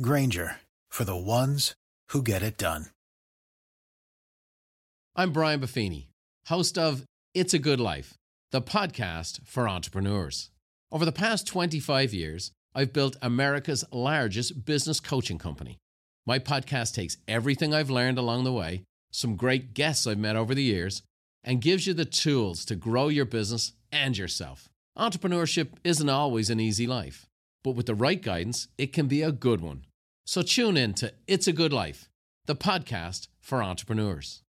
Grainger for the ones who get it done. I'm Brian Buffini, host of It's a Good Life, the podcast for entrepreneurs. Over the past 25 years, I've built America's largest business coaching company. My podcast takes everything I've learned along the way, some great guests I've met over the years, and gives you the tools to grow your business and yourself. Entrepreneurship isn't always an easy life but with the right guidance, it can be a good one. So tune in to It's a Good Life, the podcast for entrepreneurs.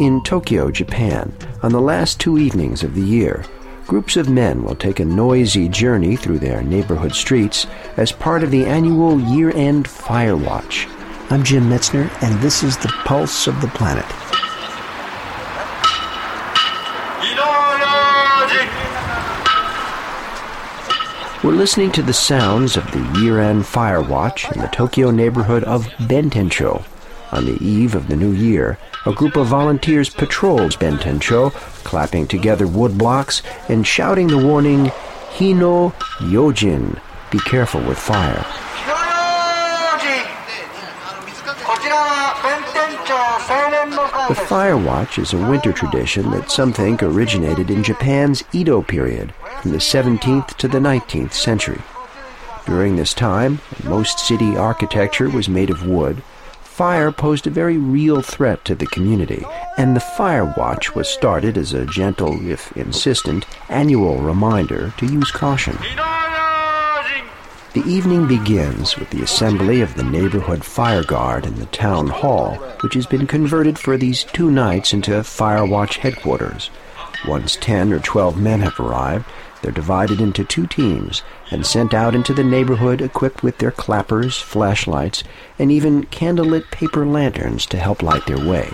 In Tokyo, Japan, on the last two evenings of the year, groups of men will take a noisy journey through their neighborhood streets as part of the annual year end fire watch. I'm Jim Metzner, and this is the pulse of the planet. We're listening to the sounds of the year-end fire watch in the Tokyo neighborhood of Bentencho. On the eve of the new year, a group of volunteers patrols Bentencho, clapping together wood blocks and shouting the warning, Hino Yojin, be careful with fire. The fire watch is a winter tradition that some think originated in Japan's Edo period, from the 17th to the 19th century. During this time, most city architecture was made of wood. Fire posed a very real threat to the community, and the fire watch was started as a gentle, if insistent, annual reminder to use caution. The evening begins with the assembly of the neighborhood fire guard in the town hall, which has been converted for these two nights into fire watch headquarters. Once 10 or 12 men have arrived, they're divided into two teams and sent out into the neighborhood equipped with their clappers, flashlights, and even candlelit paper lanterns to help light their way.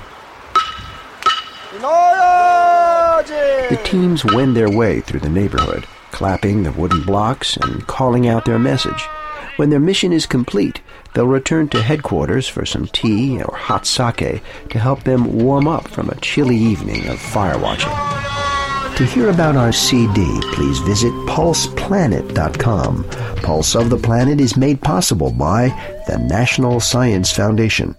The teams wend their way through the neighborhood clapping the wooden blocks and calling out their message. When their mission is complete, they'll return to headquarters for some tea or hot sake to help them warm up from a chilly evening of fire watching. To hear about our CD, please visit pulseplanet.com. Pulse of the Planet is made possible by the National Science Foundation.